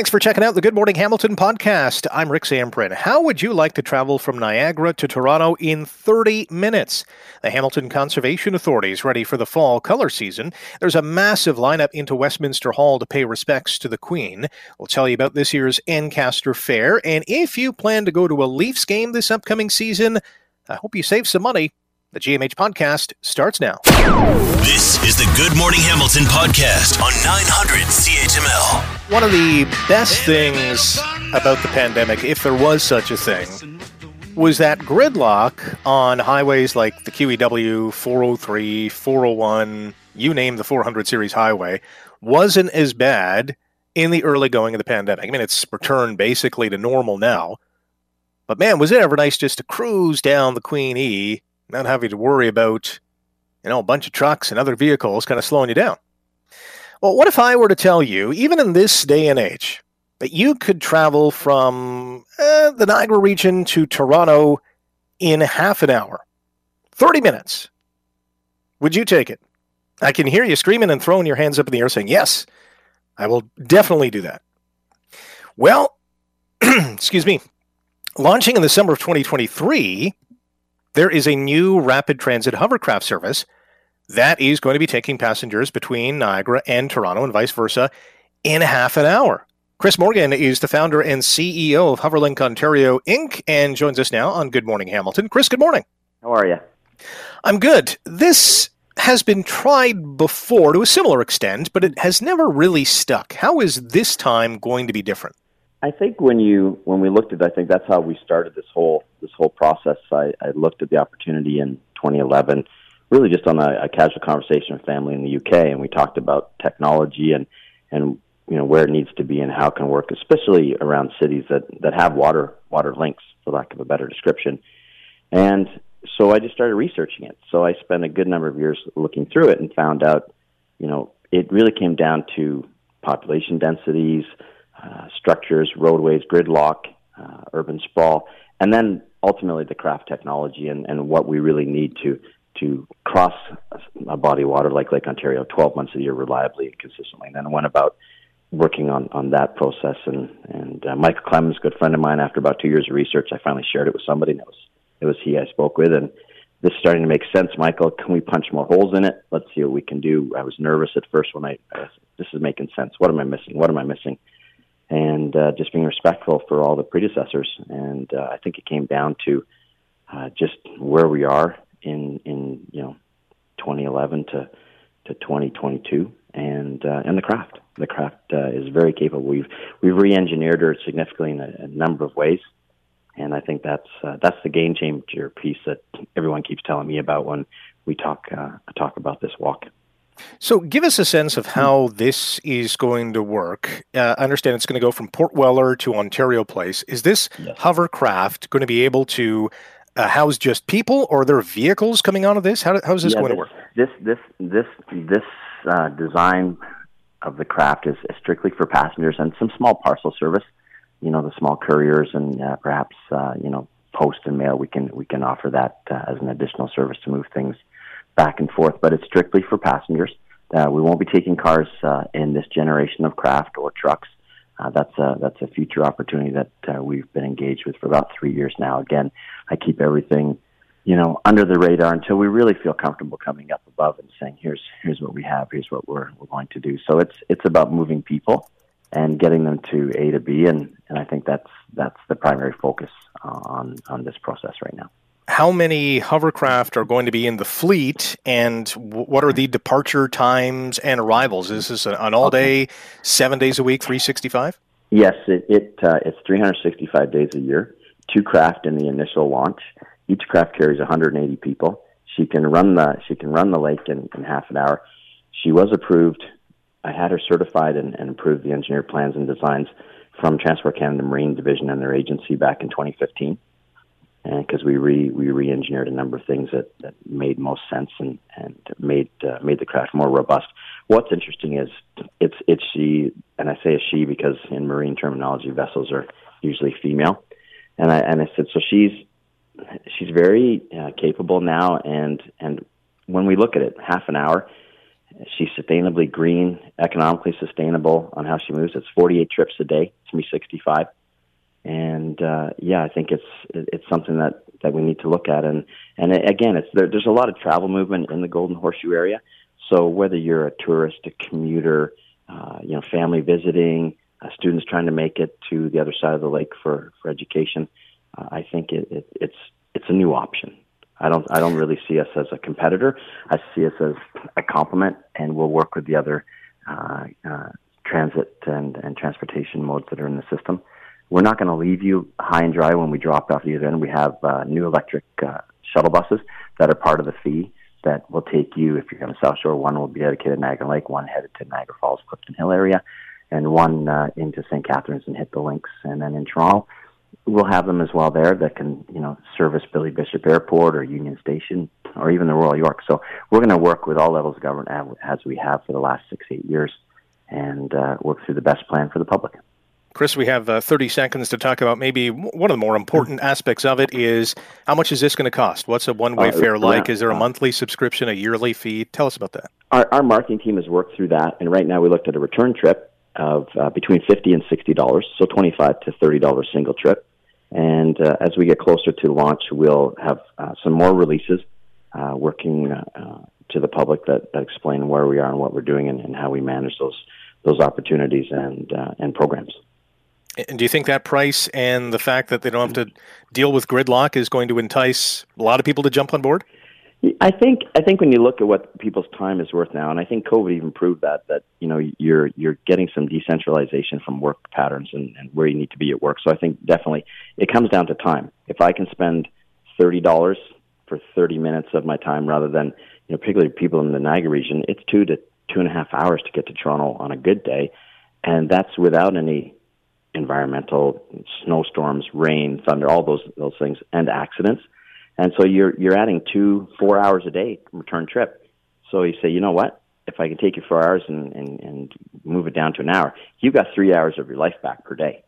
Thanks for checking out the Good Morning Hamilton podcast. I'm Rick Zamperin. How would you like to travel from Niagara to Toronto in 30 minutes? The Hamilton Conservation Authority is ready for the fall color season. There's a massive lineup into Westminster Hall to pay respects to the Queen. We'll tell you about this year's Ancaster Fair. And if you plan to go to a Leafs game this upcoming season, I hope you save some money. The GMH podcast starts now. This is the Good Morning Hamilton podcast on 900 CHML. One of the best things about the pandemic, if there was such a thing, was that gridlock on highways like the QEW 403, 401, you name the 400 series highway, wasn't as bad in the early going of the pandemic. I mean, it's returned basically to normal now. But man, was it ever nice just to cruise down the Queen E not having to worry about, you know, a bunch of trucks and other vehicles kind of slowing you down. Well, what if I were to tell you, even in this day and age, that you could travel from uh, the Niagara region to Toronto in half an hour, 30 minutes? Would you take it? I can hear you screaming and throwing your hands up in the air saying, Yes, I will definitely do that. Well, excuse me, launching in the summer of 2023, there is a new rapid transit hovercraft service that is going to be taking passengers between Niagara and Toronto and vice versa in half an hour. Chris Morgan is the founder and CEO of Hoverlink Ontario Inc. and joins us now on Good Morning Hamilton. Chris, good morning. How are you? I'm good. This has been tried before to a similar extent, but it has never really stuck. How is this time going to be different? I think when you when we looked at, I think that's how we started this whole this whole process. I, I looked at the opportunity in 2011, really just on a, a casual conversation with family in the UK, and we talked about technology and and you know where it needs to be and how it can work, especially around cities that that have water water links, for lack of a better description. And so I just started researching it. So I spent a good number of years looking through it and found out, you know, it really came down to population densities uh, structures, roadways, gridlock, uh, urban sprawl, and then ultimately the craft technology and, and what we really need to to cross a body of water like Lake Ontario 12 months a year reliably and consistently. And then I went about working on, on that process. And, and uh, Michael Clemens, good friend of mine, after about two years of research, I finally shared it with somebody, and it was, it was he I spoke with. And this is starting to make sense, Michael. Can we punch more holes in it? Let's see what we can do. I was nervous at first when I, uh, this is making sense. What am I missing? What am I missing? and uh, just being respectful for all the predecessors. And uh, I think it came down to uh, just where we are in in you know 2011 to to 2022, and uh, and the craft. The craft uh, is very capable. We've we've re-engineered her significantly in a, a number of ways, and I think that's uh, that's the game changer piece that everyone keeps telling me about when we talk uh, talk about this walk. So, give us a sense of how this is going to work. Uh, I understand it's going to go from Port Weller to Ontario Place. Is this yes. hovercraft going to be able to uh, house just people, or are there vehicles coming out of this? How, how is this yeah, going this, to work? This this this this uh, design of the craft is, is, strictly for passengers and some small parcel service. You know, the small couriers and uh, perhaps uh, you know post and mail. We can we can offer that uh, as an additional service to move things back and forth, but it's strictly for passengers. Uh, we won't be taking cars uh, in this generation of craft or trucks. Uh, that's a that's a future opportunity that uh, we've been engaged with for about three years now. Again, I keep everything, you know, under the radar until we really feel comfortable coming up above and saying, "Here's here's what we have. Here's what we're we're going to do." So it's it's about moving people and getting them to A to B, and and I think that's that's the primary focus on on this process right now how many hovercraft are going to be in the fleet and what are the departure times and arrivals? Is this an all day, seven days a week, 365? Yes, it, it uh, it's 365 days a year. Two craft in the initial launch. Each craft carries 180 people. She can run the she can run the lake in, in half an hour. She was approved. I had her certified and, and approved the engineer plans and designs from Transport Canada Marine Division and their agency back in 2015 And because we re we re-engineered a number of things that, that made most sense and and made uh, made the craft more robust. What's interesting is it's it's she, and I say she because in marine terminology, vessels are usually female, and I and I said so she's she's very uh, capable now, and and when we look at it, half an hour, She's sustainably green, economically sustainable on how she moves. It's 48 trips a day. It's 365, and uh, yeah, I think it's it's something that that we need to look at. And and again, it's there, there's a lot of travel movement in the Golden Horseshoe area. So whether you're a tourist, a commuter, uh, you know, family visiting, uh, students trying to make it to the other side of the lake for for education, uh, I think it, it, it's it's a new option. I don't I don't really see us as a competitor. I see us as a complement, and we'll work with the other uh, uh, transit and, and transportation modes that are in the system. We're not going to leave you high and dry when we drop off the other end. We have uh, new electric uh, shuttle buses that are part of the fee that will take you, if you're going to South Shore, one will be dedicated to Niagara Lake, one headed to Niagara Falls, Clifton Hill area, and one uh, into St. Catharines and hit the links. And then in Toronto, we'll have them as well there that can, you know, service Billy Bishop Airport or Union Station or even the Royal York. So we're going to work with all levels of government as we have for the last six, eight years and uh, work through the best plan for the public. Chris, we have uh, 30 seconds to talk about maybe one of the more important aspects of it is how much is this going to cost? What's a one way uh, fare like? Is there a monthly subscription, a yearly fee? Tell us about that. Our, our marketing team has worked through that, and right now we looked at a return trip of uh, between 50 and $60, so 25 to $30 single trip. And uh, as we get closer to launch, we'll have uh, some more releases uh, working to the public that, that explain where we are and what we're doing and, and how we manage those those opportunities and and programs. And do you think that price and the fact that they don't have to deal with gridlock is going to entice a lot of people to jump on board? I think I think when you look at what people's time is worth now, and I think COVID even proved that that you know you're you're getting some decentralization from work patterns and, and where you need to be at work. So I think definitely it comes down to time. If I can spend thirty dollars for thirty minutes of my time rather than you know particularly people in the Niagara region, it's two to two and a half hours to get to Toronto on a good day, and that's without any environmental snowstorms, rain, thunder, all those those things, and accidents. And so you're you're adding two, four hours a day return trip. So you say, you know what? If I can take you four hours and, and, and move it down to an hour, you've got three hours of your life back per day.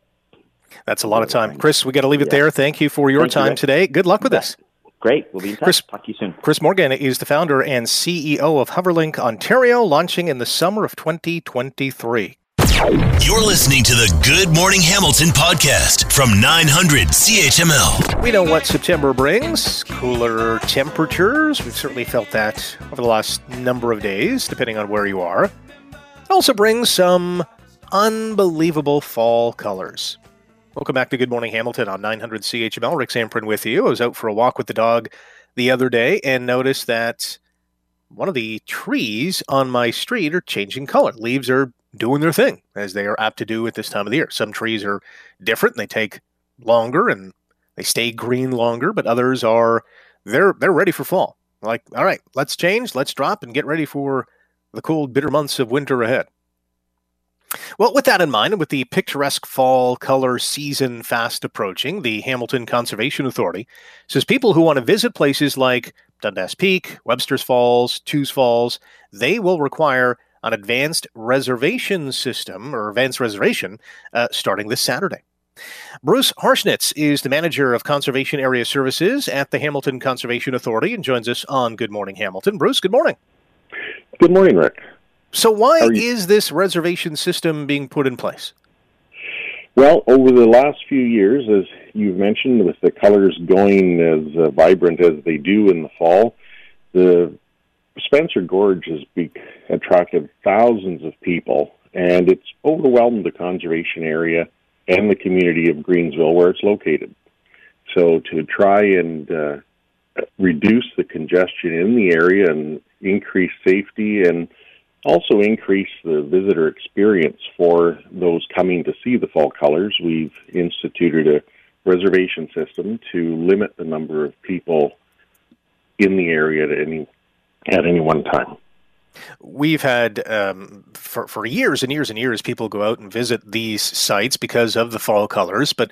That's a lot of time. Chris, we got to leave it yeah. there. Thank you for your Thank time you, today. Good luck with this. Great. We'll be in touch. Chris, Talk to you soon. Chris Morgan is the founder and CEO of Hoverlink Ontario, launching in the summer of 2023. You're listening to the Good Morning Hamilton podcast from 900 CHML. We know what September brings cooler temperatures. We've certainly felt that over the last number of days, depending on where you are. It also brings some unbelievable fall colors. Welcome back to Good Morning Hamilton on 900 CHML. Rick Zamperin with you. I was out for a walk with the dog the other day and noticed that one of the trees on my street are changing color. Leaves are doing their thing as they are apt to do at this time of the year. Some trees are different; they take longer and they stay green longer, but others are they're they're ready for fall. Like, all right, let's change, let's drop, and get ready for the cold, bitter months of winter ahead. Well, with that in mind, and with the picturesque fall color season fast approaching, the Hamilton Conservation Authority says people who want to visit places like Dundas Peak, Webster's Falls, Tews Falls, they will require an advanced reservation system or advanced reservation uh, starting this Saturday. Bruce Harsnitz is the manager of conservation area services at the Hamilton Conservation Authority and joins us on Good Morning Hamilton. Bruce, good morning. Good morning, Rick. So, why is this reservation system being put in place? Well, over the last few years, as you've mentioned, with the colors going as uh, vibrant as they do in the fall, the Spencer Gorge has be- attracted thousands of people, and it's overwhelmed the conservation area and the community of Greensville where it's located. So to try and uh, reduce the congestion in the area and increase safety and also increase the visitor experience for those coming to see the fall colors, we've instituted a reservation system to limit the number of people in the area at any at any one time. We've had um, for for years and years and years people go out and visit these sites because of the fall colors, but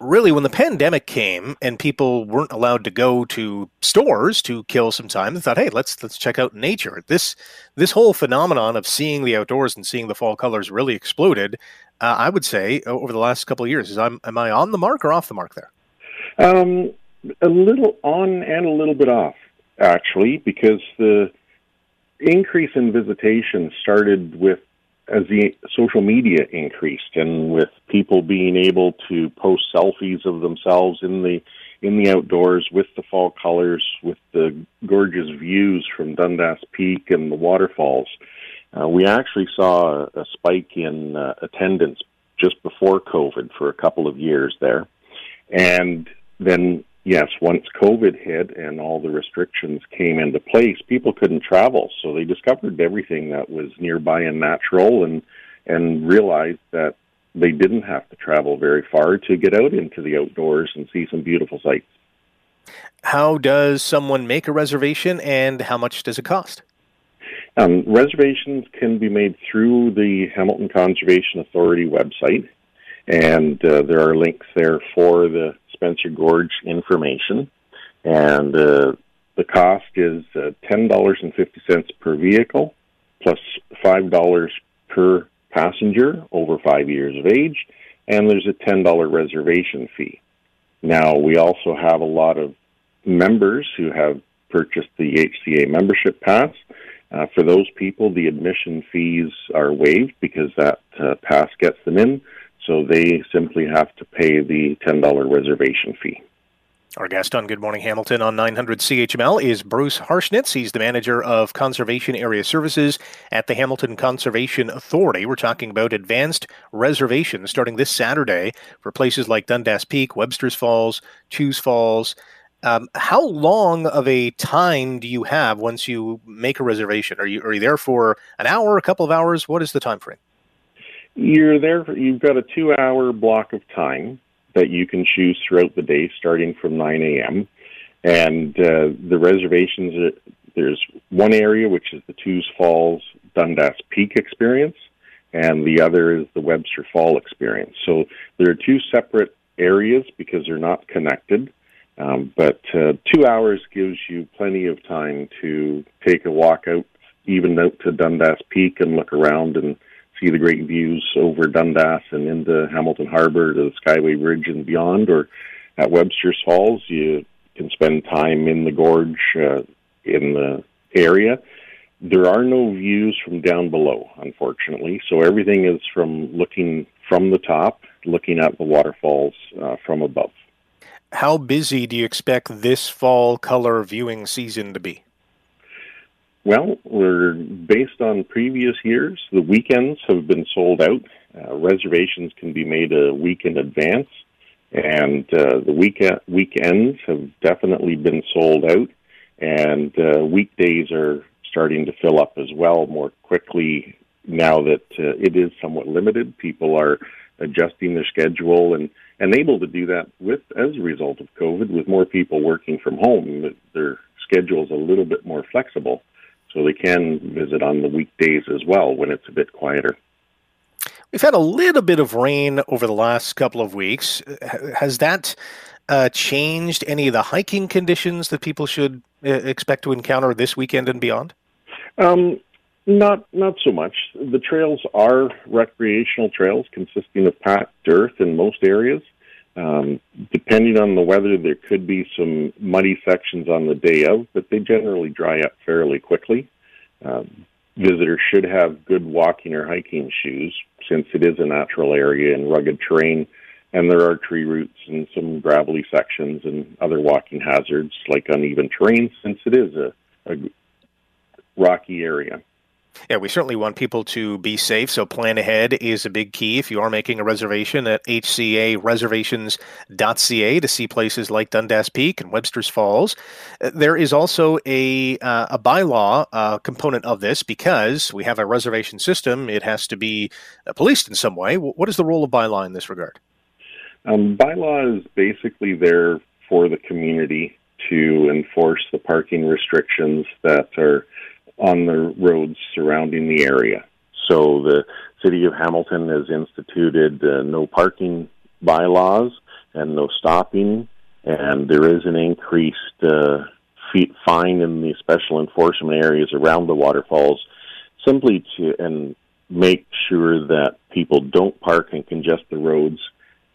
really when the pandemic came and people weren't allowed to go to stores to kill some time they thought hey let's let's check out nature. This this whole phenomenon of seeing the outdoors and seeing the fall colors really exploded uh, i would say over the last couple of years. Is I'm, am i on the mark or off the mark there? Um, a little on and a little bit off actually, because the increase in visitation started with as the social media increased and with people being able to post selfies of themselves in the in the outdoors with the fall colors with the gorgeous views from Dundas Peak and the waterfalls. Uh, we actually saw a, a spike in uh, attendance just before COVID for a couple of years there. And then yes, once COVID hit and all the restrictions came into place, people couldn't travel. So they discovered everything that was nearby and natural and and realized that they didn't have to travel very far to get out into the outdoors and see some beautiful sights. How does someone make a reservation and how much does it cost? Um, reservations can be made through the Hamilton Conservation Authority website, and uh, there are links there for the Spencer Gorge information, and uh, the cost is uh, ten dollars and fifty cents per vehicle, plus plus five dollars per passenger over five years of age, and there's a ten dollar reservation fee. Now we also have a lot of members who have purchased the HCA membership pass. Uh, for those people, the admission fees are waived because that uh, pass gets them in so they simply have to pay the $10 reservation fee. Our guest on Good Morning Hamilton on 900 CHML is Bruce Harshnitz. He's the manager of Conservation Area Services at the Hamilton Conservation Authority. We're talking about advanced reservations starting this Saturday for places like Dundas Peak, Webster's Falls, Tews Falls. Um, how long of a time do you have once you make a reservation? Are you are you there for an hour, a couple of hours? What is the time frame? You're there. You've got a two-hour block of time that you can choose throughout the day, starting from 9 a.m. And uh, the reservations. Uh, there's one area which is the Tews Falls Dundas Peak experience, and the other is the Webster Fall experience. So there are two separate areas because they're not connected. Um, but uh, two hours gives you plenty of time to take a walk out, even out to Dundas Peak, and look around and see the great views over Dundas and into Hamilton Harbor to the Skyway Bridge and beyond, or at Webster's Falls, you can spend time in the gorge uh, in the area. There are no views from down below, unfortunately, so everything is from looking from the top, looking at the waterfalls uh, from above. How busy do you expect this fall color viewing season to be? Well, we're based on previous years. The weekends have been sold out. Uh, reservations can be made a week in advance, and uh, the week weekends have definitely been sold out. And uh, weekdays are starting to fill up as well more quickly now that uh, it is somewhat limited. People are adjusting their schedule and and able to do that with as a result of COVID, with more people working from home. Their schedule is a little bit more flexible so they can visit on the weekdays as well when it's a bit quieter. We've had a little bit of rain over the last couple of weeks. Has that uh, changed any of the hiking conditions that people should uh, expect to encounter this weekend and beyond? Um, not not so much. The trails are recreational trails consisting of packed earth in most areas. Um, depending on the weather, there could be some muddy sections on the day of, but they generally dry up fairly quickly. Um, visitors should have good walking or hiking shoes since it is a natural area and rugged terrain, and there are tree roots and some gravelly sections and other walking hazards like uneven terrain since it is a, a rocky area. Yeah, we certainly want people to be safe, so plan ahead is a big key. If you are making a reservation at hcareservations.ca to see places like Dundas Peak and Webster's Falls, uh, there is also a uh, a bylaw uh, component of this because we have a reservation system. It has to be uh, policed in some way. What is the role of bylaw in this regard? Um, bylaw is basically there for the community to enforce the parking restrictions that are on the roads surrounding the area. So the city of Hamilton has instituted uh, no parking bylaws and no stopping, and there is an increased uh, fine in the special enforcement areas around the waterfalls, simply to and make sure that people don't park and congest the roads,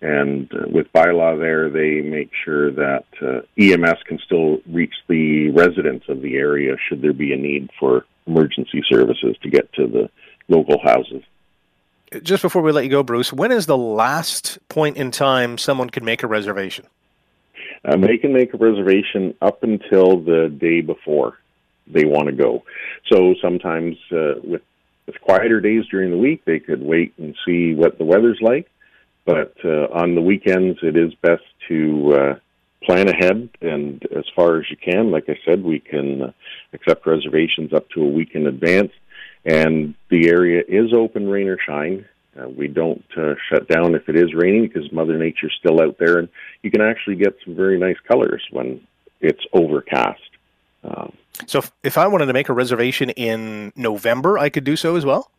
And uh, with bylaw there, they make sure that uh, EMS can still reach the residents of the area should there be a need for emergency services to get to the local houses. Just before we let you go, Bruce, when is the last point in time someone can make a reservation? Um, they can make a reservation up until the day before they want to go. So sometimes uh, with with quieter days during the week, they could wait and see what the weather's like. But uh, on the weekends, it is best to uh, plan ahead. And as far as you can, like I said, we can accept reservations up to a week in advance. And the area is open, rain or shine. Uh, we don't uh, shut down if it is raining because Mother Nature's still out there, and you can actually get some very nice colors when it's overcast. Um, so, if, if I wanted to make a reservation in November, I could do so as well.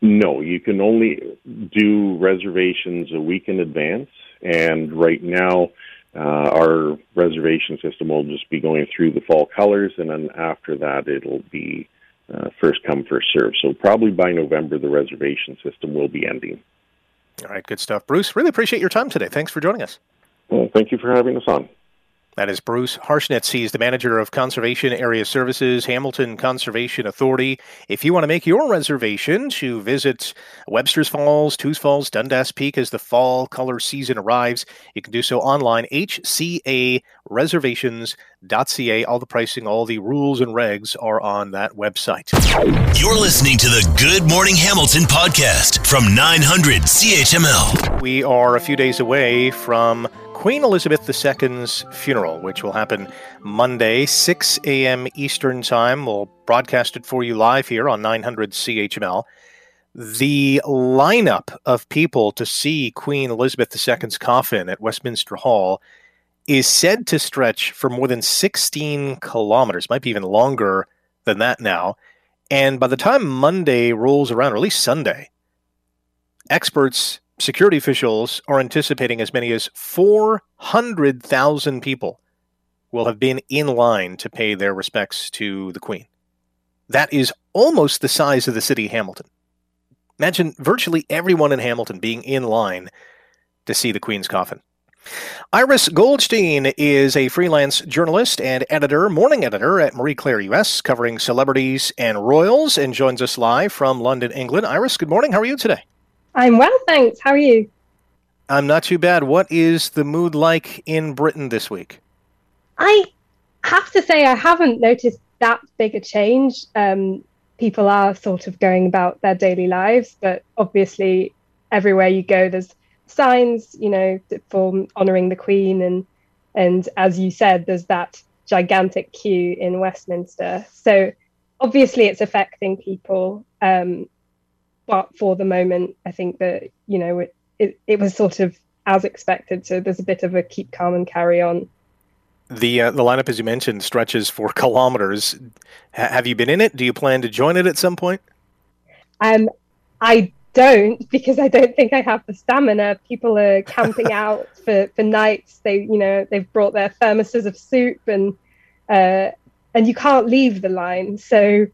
No, you can only do reservations a week in advance, and right now. Uh, our reservation system will just be going through the fall colors, and then after that, it'll be uh, first come, first serve. So probably by November, the reservation system will be ending. All right, good stuff. Bruce, really appreciate your time today. Thanks for joining us. Well, thank you for having us on. That is Bruce Harshnitz. He's the manager of Conservation Area Services, Hamilton Conservation Authority. If you want to make your reservation to visit Webster's Falls, Tews Falls, Dundas Peak as the fall color season arrives, you can do so online, hcareservations.ca. All the pricing, all the rules and regs are on that website. You're listening to the Good Morning Hamilton podcast from 900 CHML. We are a few days away from Queen Elizabeth II's funeral, which will happen Monday, 6 a.m. Eastern Time. We'll broadcast it for you live here on 900 CHML. The lineup of people to see Queen Elizabeth II's coffin at Westminster Hall is said to stretch for more than 16 kilometers, might be even longer than that now. And by the time Monday rolls around, or at least Sunday, experts security officials are anticipating as many as 400,000 people will have been in line to pay their respects to the Queen. That is almost the size of the city of Hamilton. Imagine virtually everyone in Hamilton being in line to see the Queen's coffin. Iris Goldstein is a freelance journalist and editor, morning editor at Marie Claire US, covering celebrities and royals, and joins us live from London, England. Iris, good morning. How are you today? I'm well, thanks. How are you? I'm not too bad. What is the mood like in Britain this week? I have to say, I haven't noticed that big a change. Um, people are sort of going about their daily lives, but obviously, everywhere you go, there's signs, you know, for honouring the Queen, and and as you said, there's that gigantic queue in Westminster. So obviously, it's affecting people. Um, but for the moment, I think that you know it, it, it was sort of as expected. So there's a bit of a keep calm and carry on. The uh, the lineup, as you mentioned, stretches for kilometers. H- have you been in it? Do you plan to join it at some point? Um, I don't because I don't think I have the stamina. People are camping out for, for nights. They you know they've brought their thermoses of soup and uh, and you can't leave the line. So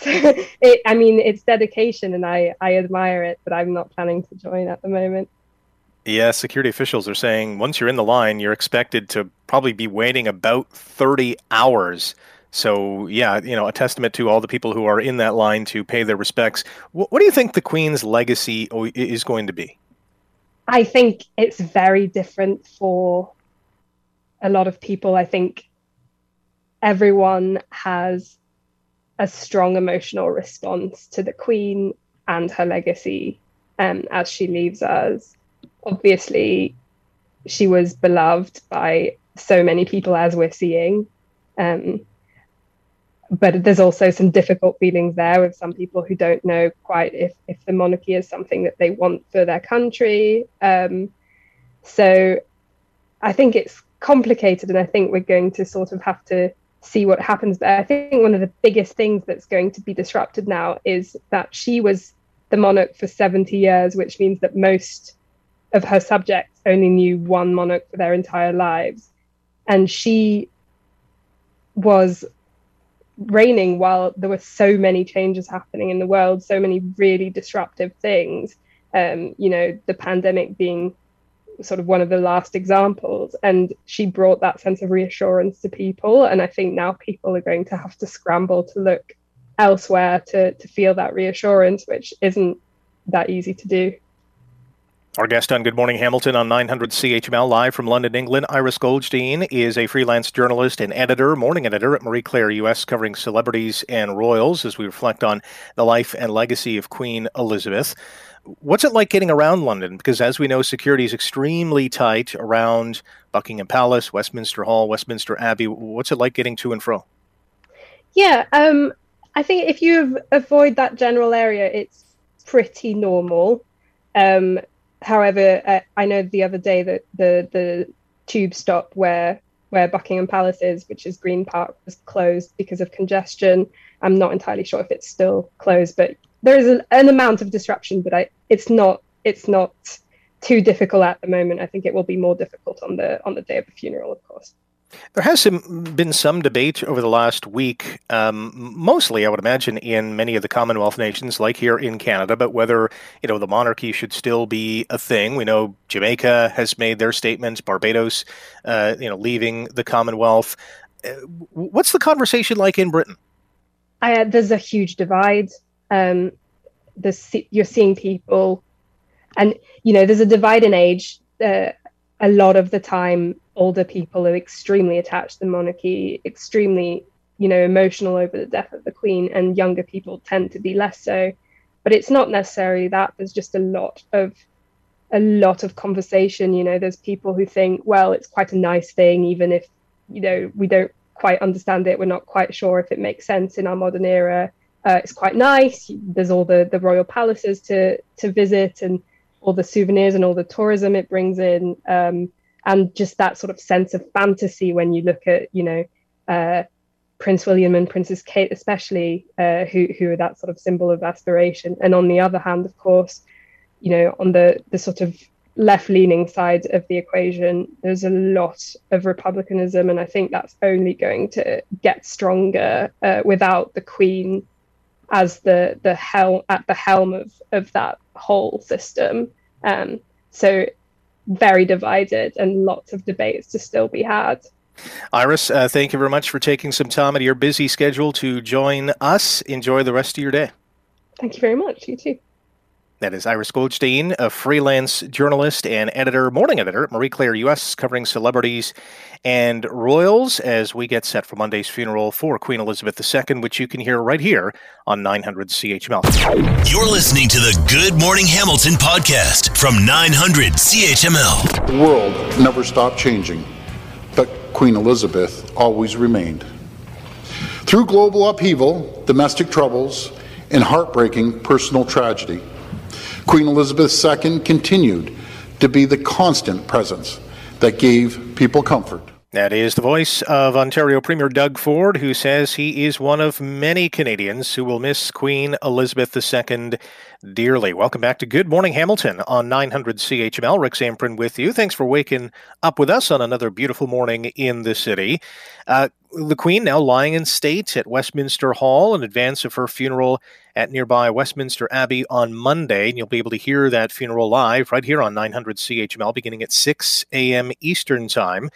it, I mean, it's dedication, and I I admire it, but I'm not planning to join at the moment. Yeah, security officials are saying once you're in the line, you're expected to probably be waiting about 30 hours. So, yeah, you know, a testament to all the people who are in that line to pay their respects. What, what do you think the Queen's legacy is going to be? I think it's very different for a lot of people. I think everyone has a strong emotional response to the Queen and her legacy um, as she leaves us. Obviously, she was beloved by so many people, as we're seeing. Um, but there's also some difficult feelings there with some people who don't know quite if, if the monarchy is something that they want for their country. Um, so I think it's complicated, and I think we're going to sort of have to see what happens there. I think one of the biggest things that's going to be disrupted now is that she was the monarch for 70 years, which means that most of her subjects only knew one monarch for their entire lives. And she was reigning while there were so many changes happening in the world, so many really disruptive things. Um, you know, the pandemic being sort of one of the last examples. And she brought that sense of reassurance to people. And I think now people are going to have to scramble to look elsewhere to, to feel that reassurance, which isn't that easy to do. Our guest on Good Morning Hamilton on 900 CHML live from London, England, Iris Goldstein is a freelance journalist and editor, morning editor at Marie Claire US, covering celebrities and royals as we reflect on the life and legacy of Queen Elizabeth. What's it like getting around London? Because as we know, security is extremely tight around Buckingham Palace, Westminster Hall, Westminster Abbey. What's it like getting to and fro? Yeah, um, I think if you avoid that general area, it's pretty normal. Um, however, uh, I know the other day that the the tube stop where where Buckingham Palace is, which is Green Park, was closed because of congestion. I'm not entirely sure if it's still closed, but there is a, an amount of disruption. But I, it's not it's not too difficult at the moment. I think it will be more difficult on the on the day of the funeral, of course. There has been some debate over the last week, um, mostly, I would imagine, in many of the Commonwealth nations, like here in Canada, about whether you know the monarchy should still be a thing. We know Jamaica has made their statements, Barbados, uh, you know, leaving the Commonwealth. Uh, what's the conversation like in Britain? I, there's a huge divide. Um, the, you're seeing people, and you know, there's a divide in age. Uh, a lot of the time older people are extremely attached to the monarchy, extremely, you know, emotional over the death of the queen, and younger people tend to be less so. But it's not necessarily that. There's just a lot of a lot of conversation. You know, there's people who think, well, it's quite a nice thing, even if, you know, we don't quite understand it. We're not quite sure if it makes sense in our modern era. Uh, it's quite nice. There's all the the royal palaces to to visit and all the souvenirs and all the tourism it brings in. Um, and just that sort of sense of fantasy when you look at you know uh, Prince William and Princess Kate, especially uh, who who are that sort of symbol of aspiration. And on the other hand, of course, you know on the the sort of left leaning side of the equation, there's a lot of republicanism, and I think that's only going to get stronger uh, without the Queen as the the hel- at the helm of of that whole system. Um, so very divided and lots of debates to still be had. Iris, uh, thank you very much for taking some time out of your busy schedule to join us. Enjoy the rest of your day. Thank you very much. You too. That is Iris Goldstein, a freelance journalist and editor, morning editor at Marie Claire US, covering celebrities and royals as we get set for Monday's funeral for Queen Elizabeth II, which you can hear right here on 900 CHML. You're listening to the Good Morning Hamilton podcast from 900 CHML. The world never stopped changing, but Queen Elizabeth always remained. Through global upheaval, domestic troubles, and heartbreaking personal tragedy, Queen Elizabeth II continued to be the constant presence that gave people comfort. That is the voice of Ontario Premier Doug Ford, who says he is one of many Canadians who will miss Queen Elizabeth II dearly. Welcome back to Good Morning Hamilton on 900 CHML. Rick Zamperin with you. Thanks for waking up with us on another beautiful morning in the city. Uh, the Queen now lying in state at Westminster Hall in advance of her funeral at nearby Westminster Abbey on Monday. And you'll be able to hear that funeral live right here on 900 CHML beginning at 6 a.m. Eastern Time.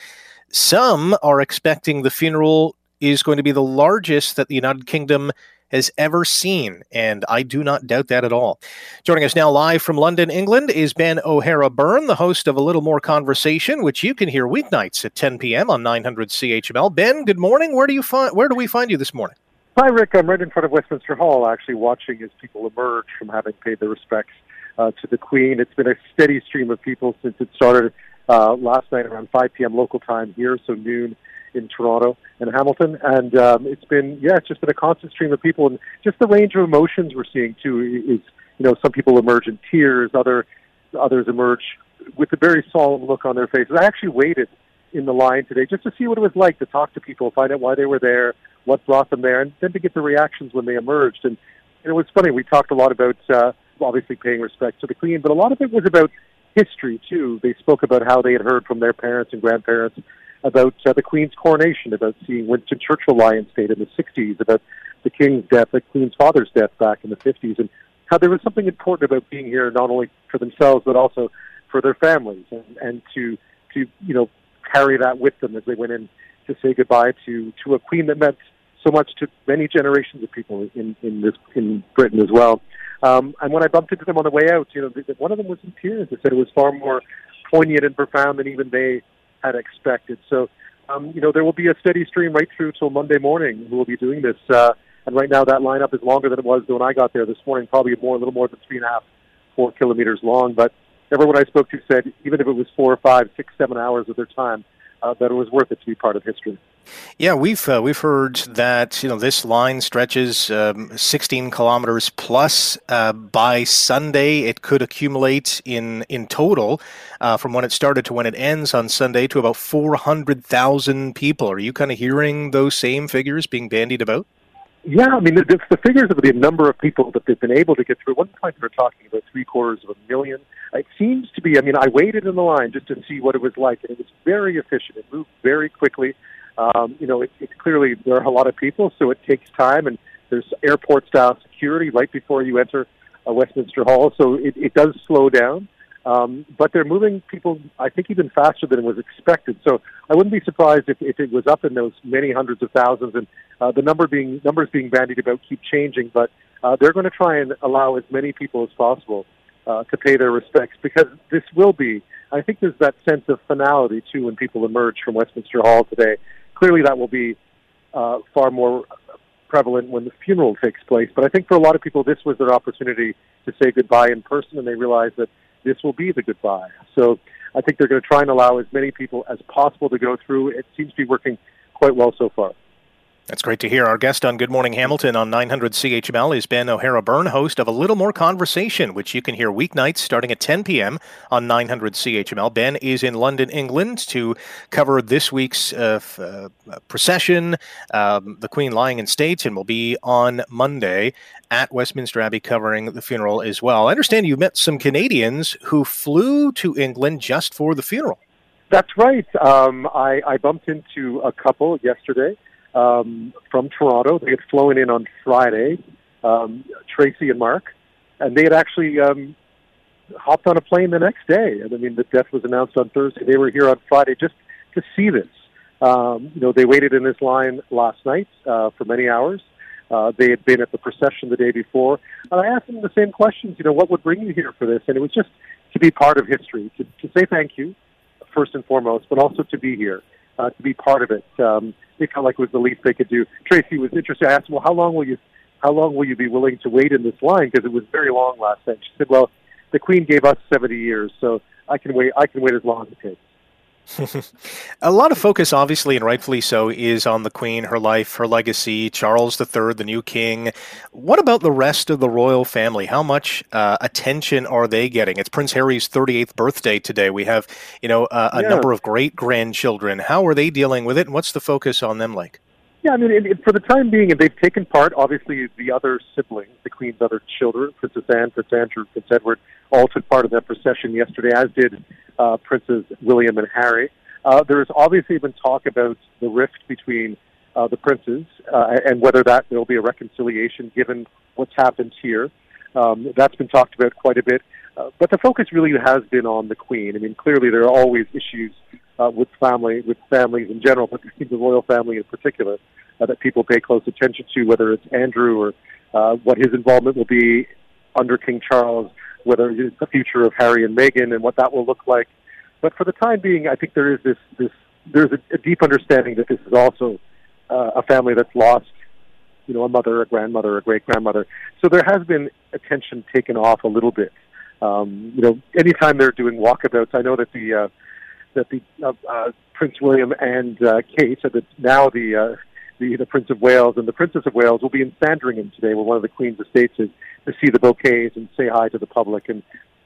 Some are expecting the funeral is going to be the largest that the United Kingdom has ever seen, and I do not doubt that at all. Joining us now live from London, England, is Ben O'Hara Byrne, the host of A Little More Conversation, which you can hear weeknights at 10 p.m. on 900 CHML. Ben, good morning. Where do you find? Where do we find you this morning? Hi, Rick. I'm right in front of Westminster Hall, actually watching as people emerge from having paid their respects uh, to the Queen. It's been a steady stream of people since it started uh, last night around 5 p.m. local time here, so noon in Toronto and Hamilton. And um, it's been, yeah, it's just been a constant stream of people, and just the range of emotions we're seeing too is, you know, some people emerge in tears, other others emerge with a very solemn look on their faces. I actually waited in the line today just to see what it was like to talk to people, find out why they were there, what brought them there, and then to get the reactions when they emerged. And, and it was funny. We talked a lot about uh, obviously paying respect to the Queen, but a lot of it was about history too. They spoke about how they had heard from their parents and grandparents about uh, the Queen's coronation, about seeing Winston Churchill lie in state in the 60s, about the King's death, the Queen's father's death back in the 50s, and how there was something important about being here, not only for themselves, but also for their families and, and to to you know carry that with them as they went in to say goodbye to to a queen that meant so much to many generations of people in in this in Britain as well. Um, and when I bumped into them on the way out, you know, one of them was in tears. They said it was far more poignant and profound than even they had expected. So, um, you know, there will be a steady stream right through till Monday morning. Will be doing this? Uh, and right now, that lineup is longer than it was when I got there this morning. Probably more, a little more than three and a half, four kilometers long. But everyone I spoke to said even if it was four or five, six, seven hours of their time, uh, that it was worth it to be part of history. Yeah, we've uh, we've heard that you know this line stretches um, 16 kilometers plus. Uh, by Sunday, it could accumulate in in total uh, from when it started to when it ends on Sunday to about 400,000 people. Are you kind of hearing those same figures being bandied about? Yeah, I mean, the, the figures of the number of people that they've been able to get through. At one point, they were talking about three quarters of a million. It seems to be. I mean, I waited in the line just to see what it was like, and it was very efficient. It moved very quickly. Um, you know, it, it's clearly there are a lot of people, so it takes time, and there's airport style security right before you enter uh, Westminster Hall, so it, it does slow down. Um, but they're moving people, I think, even faster than was expected. So I wouldn't be surprised if, if it was up in those many hundreds of thousands. And uh, the number being numbers being bandied about keep changing, but uh, they're going to try and allow as many people as possible uh, to pay their respects because this will be. I think there's that sense of finality too when people emerge from Westminster Hall today. Clearly, that will be uh, far more prevalent when the funeral takes place. But I think for a lot of people, this was their opportunity to say goodbye in person, and they realize that this will be the goodbye. So I think they're going to try and allow as many people as possible to go through. It seems to be working quite well so far. That's great to hear. Our guest on Good Morning Hamilton on 900 CHML is Ben O'Hara Byrne, host of A Little More Conversation, which you can hear weeknights starting at 10 p.m. on 900 CHML. Ben is in London, England to cover this week's uh, uh, procession, um, the Queen lying in state, and will be on Monday at Westminster Abbey covering the funeral as well. I understand you met some Canadians who flew to England just for the funeral. That's right. Um, I, I bumped into a couple yesterday um, from Toronto. They had flown in on Friday, um, Tracy and Mark, and they had actually um, hopped on a plane the next day. And I mean, the death was announced on Thursday. They were here on Friday just to see this. Um, you know, they waited in this line last night uh, for many hours. Uh, they had been at the procession the day before, and I asked them the same questions. You know, what would bring you here for this? And it was just to be part of history, to, to say thank you, first and foremost, but also to be here, uh, to be part of it. Um, they felt like it was the least they could do. Tracy was interested. I asked, "Well, how long will you, how long will you be willing to wait in this line? Because it was very long last night." She said, "Well, the Queen gave us seventy years, so I can wait. I can wait as long as it takes." a lot of focus, obviously, and rightfully so, is on the Queen, her life, her legacy, Charles III, the new king. What about the rest of the royal family? How much uh, attention are they getting? It's Prince Harry's 38th birthday today. We have, you know, uh, a yeah. number of great grandchildren. How are they dealing with it, and what's the focus on them like? Yeah, I mean, it, it, for the time being, and they've taken part. Obviously, the other siblings, the Queen's other children, Princess Anne, Prince Andrew, Prince Edward, all took part in that procession yesterday, as did uh, Princes William and Harry. Uh, there has obviously been talk about the rift between uh, the princes uh, and whether that there will be a reconciliation given what's happened here. Um, that's been talked about quite a bit. Uh, but the focus really has been on the Queen. I mean, clearly there are always issues uh, with family, with families in general, but the royal family in particular, uh, that people pay close attention to, whether it's Andrew or uh, what his involvement will be under King Charles, whether it's the future of Harry and Meghan and what that will look like. But for the time being, I think there is this this there's a, a deep understanding that this is also uh, a family that's lost, you know, a mother, a grandmother, a great grandmother. So there has been attention taken off a little bit. Um, you know, anytime they're doing walkabouts, I know that the uh, that the uh, uh, Prince William and uh, Kate, so that now the, uh, the the Prince of Wales and the Princess of Wales will be in Sandringham today, where one of the Queen's estates is, to see the bouquets and say hi to the public and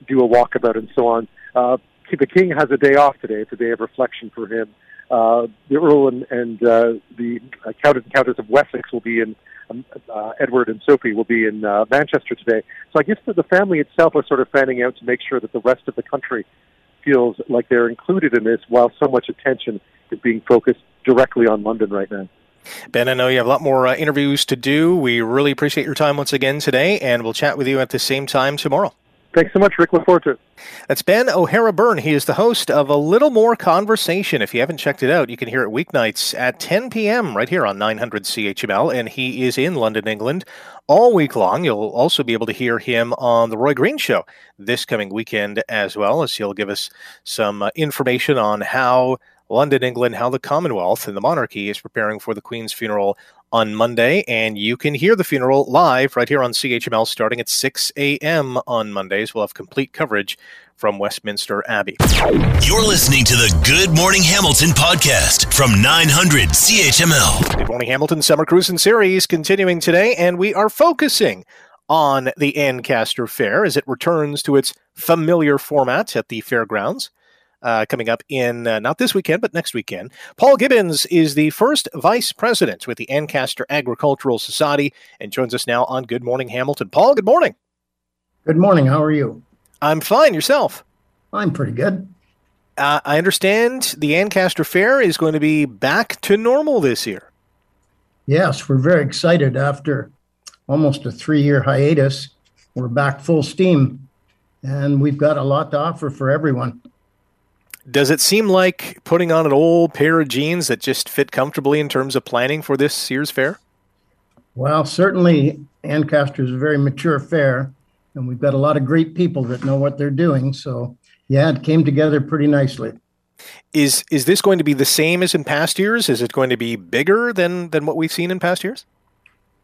do a walkabout and so on. Uh, the king has a day off today. It's a day of reflection for him. Uh, the Earl and, and uh, the uh, Countess and Countess of Wessex will be in, um, uh, Edward and Sophie will be in uh, Manchester today. So I guess that the family itself are sort of fanning out to make sure that the rest of the country feels like they're included in this while so much attention is being focused directly on London right now. Ben, I know you have a lot more uh, interviews to do. We really appreciate your time once again today, and we'll chat with you at the same time tomorrow. Thanks so much, Rick. Look forward to it. That's Ben O'Hara Byrne. He is the host of A Little More Conversation. If you haven't checked it out, you can hear it weeknights at 10 p.m. right here on 900 CHML. And he is in London, England all week long. You'll also be able to hear him on The Roy Green Show this coming weekend as well, as he'll give us some uh, information on how London, England, how the Commonwealth and the monarchy is preparing for the Queen's funeral on Monday, and you can hear the funeral live right here on CHML starting at 6 a.m. on Mondays. We'll have complete coverage from Westminster Abbey. You're listening to the Good Morning Hamilton podcast from 900 CHML. Good Morning Hamilton Summer Cruising Series continuing today, and we are focusing on the Ancaster Fair as it returns to its familiar format at the fairgrounds uh, coming up in uh, not this weekend, but next weekend. Paul Gibbons is the first vice president with the Ancaster Agricultural Society and joins us now on Good Morning Hamilton. Paul, good morning. Good morning. How are you? I'm fine. Yourself? I'm pretty good. Uh, I understand the Ancaster Fair is going to be back to normal this year. Yes, we're very excited. After almost a three year hiatus, we're back full steam, and we've got a lot to offer for everyone. Does it seem like putting on an old pair of jeans that just fit comfortably in terms of planning for this year's fair? Well, certainly Ancaster is a very mature fair, and we've got a lot of great people that know what they're doing. So, yeah, it came together pretty nicely. Is is this going to be the same as in past years? Is it going to be bigger than than what we've seen in past years?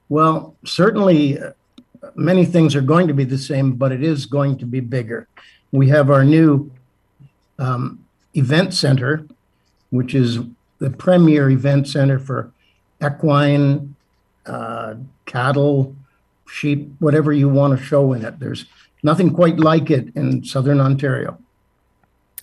Well, certainly uh, many things are going to be the same, but it is going to be bigger. We have our new um, event center, which is the premier event center for equine, uh, cattle, sheep, whatever you want to show in it. There's nothing quite like it in southern Ontario.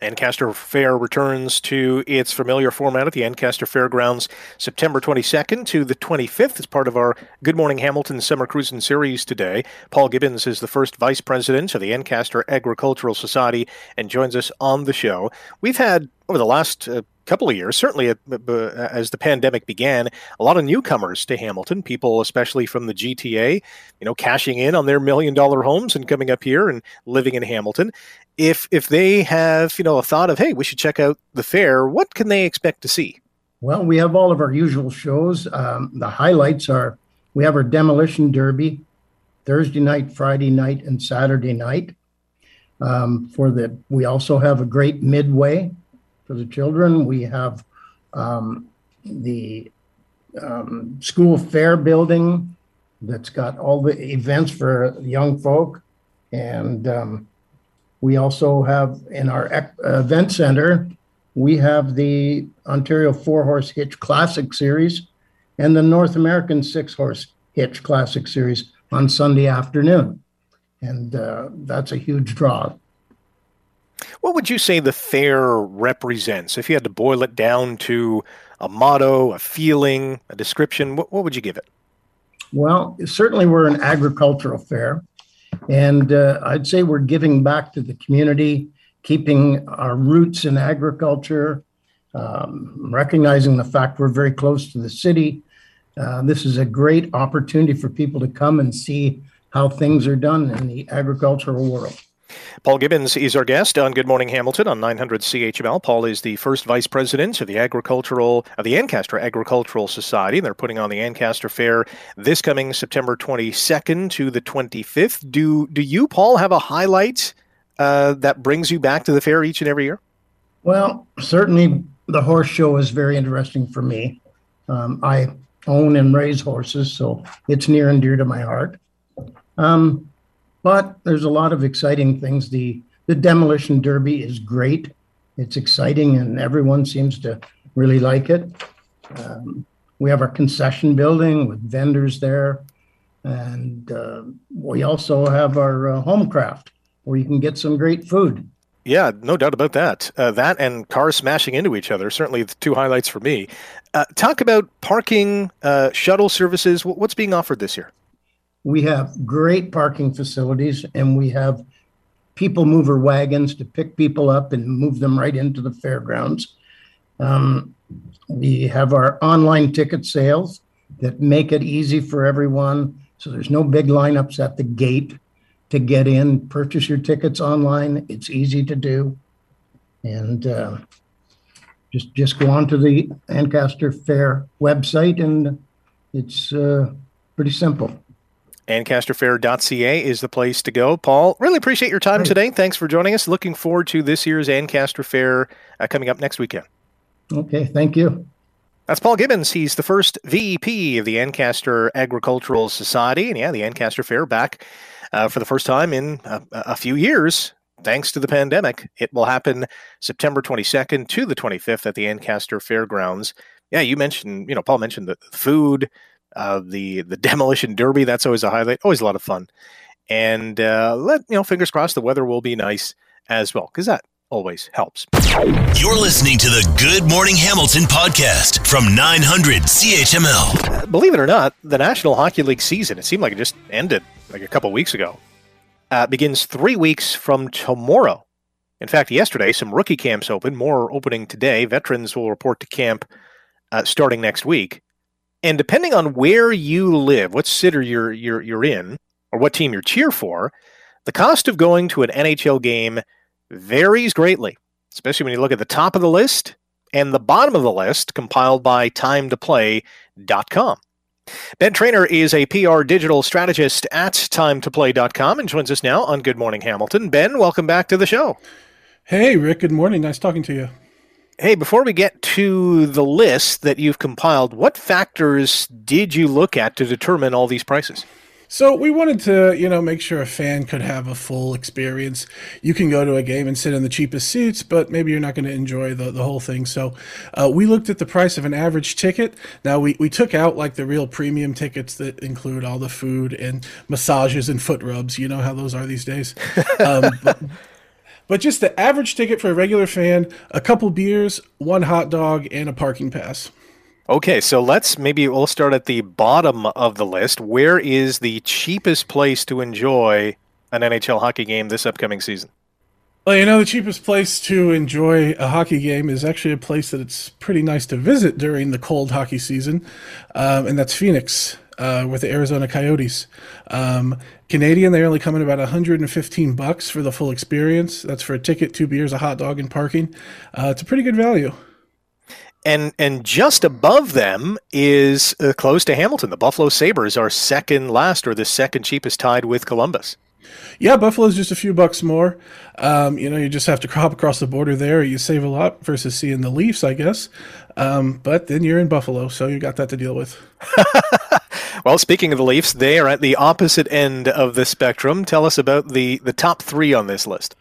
Ancaster Fair returns to its familiar format at the Ancaster Fairgrounds September 22nd to the 25th as part of our Good Morning Hamilton Summer Cruising Series today. Paul Gibbons is the first vice president of the Ancaster Agricultural Society and joins us on the show. We've had, over the last uh, couple of years, certainly as the pandemic began, a lot of newcomers to Hamilton, people especially from the GTA, you know, cashing in on their million dollar homes and coming up here and living in Hamilton. If if they have, you know, a thought of, hey, we should check out the fair, what can they expect to see? Well, we have all of our usual shows. Um, the highlights are we have our demolition derby Thursday night, Friday night, and Saturday night. Um, for the we also have a great midway for the children. We have um, the um, school fair building that's got all the events for young folk. And um, we also have in our event center, we have the Ontario Four Horse Hitch Classic Series and the North American Six Horse Hitch Classic Series on Sunday afternoon. And uh, that's a huge draw. What would you say the fair represents? If you had to boil it down to a motto, a feeling, a description, what, what would you give it? Well, certainly we're an agricultural fair. And uh, I'd say we're giving back to the community, keeping our roots in agriculture, um, recognizing the fact we're very close to the city. Uh, this is a great opportunity for people to come and see how things are done in the agricultural world. Paul Gibbons is our guest on Good Morning Hamilton on 900 CHML. Paul is the first vice president of the agricultural of the Ancaster Agricultural Society. They're putting on the Ancaster Fair this coming September 22nd to the 25th. Do do you, Paul, have a highlight uh, that brings you back to the fair each and every year? Well, certainly the horse show is very interesting for me. Um, I own and raise horses, so it's near and dear to my heart. Um, but there's a lot of exciting things. The the demolition derby is great. It's exciting, and everyone seems to really like it. Um, we have our concession building with vendors there, and uh, we also have our uh, home craft where you can get some great food. Yeah, no doubt about that. Uh, that and cars smashing into each other, certainly the two highlights for me. Uh, talk about parking, uh, shuttle services. What's being offered this year? We have great parking facilities and we have people mover wagons to pick people up and move them right into the fairgrounds. Um, we have our online ticket sales that make it easy for everyone. So there's no big lineups at the gate. to get in, purchase your tickets online. It's easy to do. And uh, just just go on to the Ancaster Fair website, and it's uh, pretty simple. AncasterFair.ca is the place to go. Paul, really appreciate your time today. Thanks for joining us. Looking forward to this year's Ancaster Fair uh, coming up next weekend. Okay, thank you. That's Paul Gibbons. He's the first VP of the Ancaster Agricultural Society. And yeah, the Ancaster Fair back uh, for the first time in a, a few years thanks to the pandemic. It will happen September 22nd to the 25th at the Ancaster Fairgrounds. Yeah, you mentioned, you know, Paul mentioned the food, uh, the the demolition derby. That's always a highlight. Always a lot of fun. And uh, let you know, fingers crossed, the weather will be nice as well, because that always helps. You're listening to the Good Morning Hamilton podcast from 900 CHML. Uh, believe it or not, the National Hockey League season, it seemed like it just ended like a couple weeks ago, uh, begins three weeks from tomorrow. In fact, yesterday, some rookie camps opened, more opening today. Veterans will report to camp uh, starting next week. And depending on where you live, what city you're, you're, you're in, or what team you're cheer for, the cost of going to an NHL game varies greatly, especially when you look at the top of the list and the bottom of the list compiled by timetoplay.com. Ben Trainer is a PR digital strategist at timetoplay.com and joins us now on Good Morning Hamilton. Ben, welcome back to the show. Hey, Rick. Good morning. Nice talking to you. Hey, before we get to the list that you've compiled, what factors did you look at to determine all these prices? So we wanted to, you know, make sure a fan could have a full experience. You can go to a game and sit in the cheapest seats, but maybe you're not going to enjoy the, the whole thing. So uh, we looked at the price of an average ticket. Now we, we took out like the real premium tickets that include all the food and massages and foot rubs. You know how those are these days. Um, but, but just the average ticket for a regular fan, a couple beers, one hot dog, and a parking pass. Okay, so let's maybe we'll start at the bottom of the list. Where is the cheapest place to enjoy an NHL hockey game this upcoming season? Well, you know, the cheapest place to enjoy a hockey game is actually a place that it's pretty nice to visit during the cold hockey season, um, and that's Phoenix uh, with the Arizona Coyotes. Um, Canadian, they only come in about 115 bucks for the full experience. That's for a ticket, two beers, a hot dog, and parking. Uh, it's a pretty good value. And and just above them is uh, close to Hamilton. The Buffalo Sabres are second last, or the second cheapest, tied with Columbus. Yeah, Buffalo's just a few bucks more. Um, you know, you just have to crop across the border there. You save a lot versus seeing the Leafs, I guess. Um, but then you're in Buffalo, so you got that to deal with. well, speaking of the Leafs, they are at the opposite end of the spectrum. Tell us about the the top three on this list.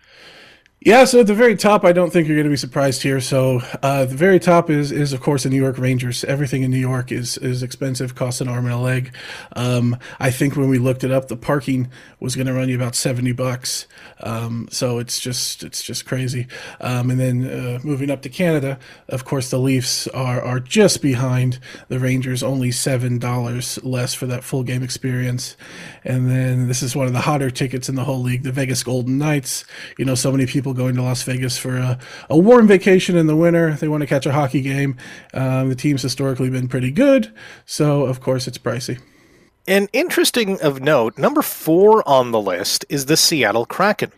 Yeah, so at the very top, I don't think you're going to be surprised here. So uh, the very top is is of course the New York Rangers. Everything in New York is is expensive, costs an arm and a leg. Um, I think when we looked it up, the parking was going to run you about seventy bucks. Um, so it's just it's just crazy. Um, and then uh, moving up to Canada, of course, the Leafs are are just behind the Rangers, only seven dollars less for that full game experience. And then this is one of the hotter tickets in the whole league, the Vegas Golden Knights. You know, so many people going to Las Vegas for a, a warm vacation in the winter. They want to catch a hockey game. Um, the team's historically been pretty good, so of course it's pricey. And interesting of note, number four on the list is the Seattle Kraken.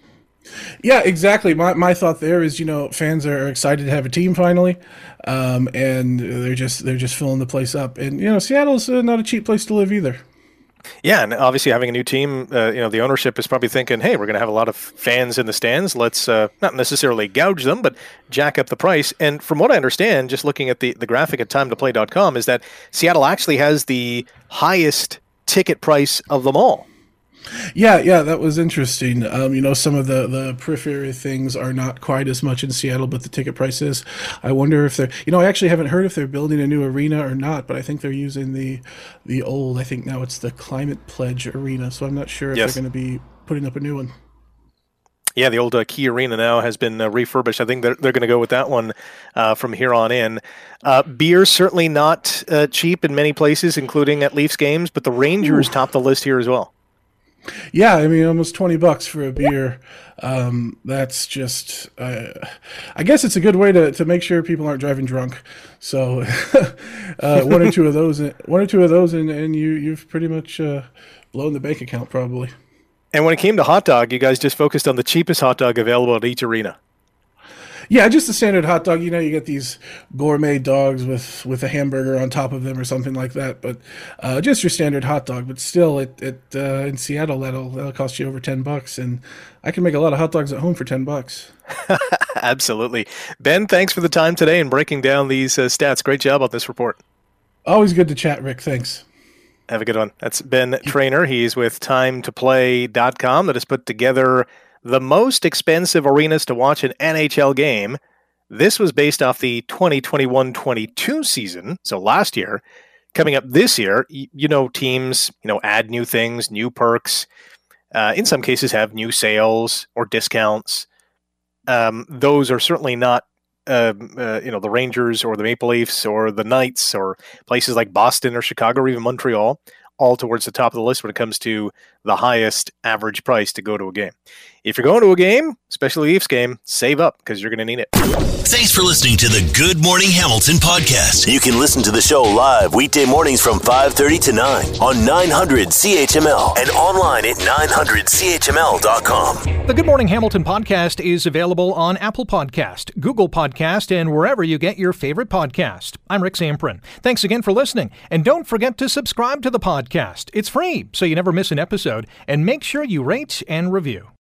Yeah, exactly. My, my thought there is, you know, fans are excited to have a team finally, um, and they're just they're just filling the place up. And you know, Seattle's uh, not a cheap place to live either. Yeah, and obviously having a new team, uh, you know, the ownership is probably thinking, "Hey, we're going to have a lot of fans in the stands. Let's uh, not necessarily gouge them, but jack up the price." And from what I understand, just looking at the the graphic at TimeToPlay.com, is that Seattle actually has the highest ticket price of them all. Yeah, yeah, that was interesting. Um, you know, some of the the periphery things are not quite as much in Seattle, but the ticket prices. I wonder if they're. You know, I actually haven't heard if they're building a new arena or not, but I think they're using the the old. I think now it's the Climate Pledge Arena, so I'm not sure if yes. they're going to be putting up a new one. Yeah, the old uh, Key Arena now has been uh, refurbished. I think they're, they're going to go with that one uh, from here on in. Uh, beer certainly not uh, cheap in many places, including at Leafs games, but the Rangers Ooh. top the list here as well. Yeah, I mean, almost twenty bucks for a beer. Um, that's just, uh, I guess it's a good way to, to make sure people aren't driving drunk. So, uh, one or two of those, one or two of those, and, and you you've pretty much uh, blown the bank account probably. And when it came to hot dog, you guys just focused on the cheapest hot dog available at each arena. Yeah, just a standard hot dog. You know, you get these gourmet dogs with with a hamburger on top of them or something like that. But uh, just your standard hot dog. But still, it, it uh, in Seattle that'll that'll cost you over ten bucks, and I can make a lot of hot dogs at home for ten bucks. Absolutely, Ben. Thanks for the time today and breaking down these uh, stats. Great job on this report. Always good to chat, Rick. Thanks. Have a good one. That's Ben Trainer. He's with TimeToPlay.com that has put together the most expensive arenas to watch an NHL game. This was based off the 2021 22 season, so last year. Coming up this year, you know, teams, you know, add new things, new perks. Uh, in some cases, have new sales or discounts. Um, those are certainly not, uh, uh, you know, the Rangers or the Maple Leafs or the Knights or places like Boston or Chicago or even Montreal all towards the top of the list when it comes to the highest average price to go to a game. If you're going to a game, especially Leafs game, save up because you're going to need it. Thanks for listening to the Good Morning Hamilton podcast. You can listen to the show live weekday mornings from 5:30 to 9 on 900 CHML and online at 900CHML.com. The Good Morning Hamilton podcast is available on Apple Podcast, Google Podcast, and wherever you get your favorite podcast. I'm Rick Zamperin. Thanks again for listening, and don't forget to subscribe to the podcast. It's free, so you never miss an episode, and make sure you rate and review.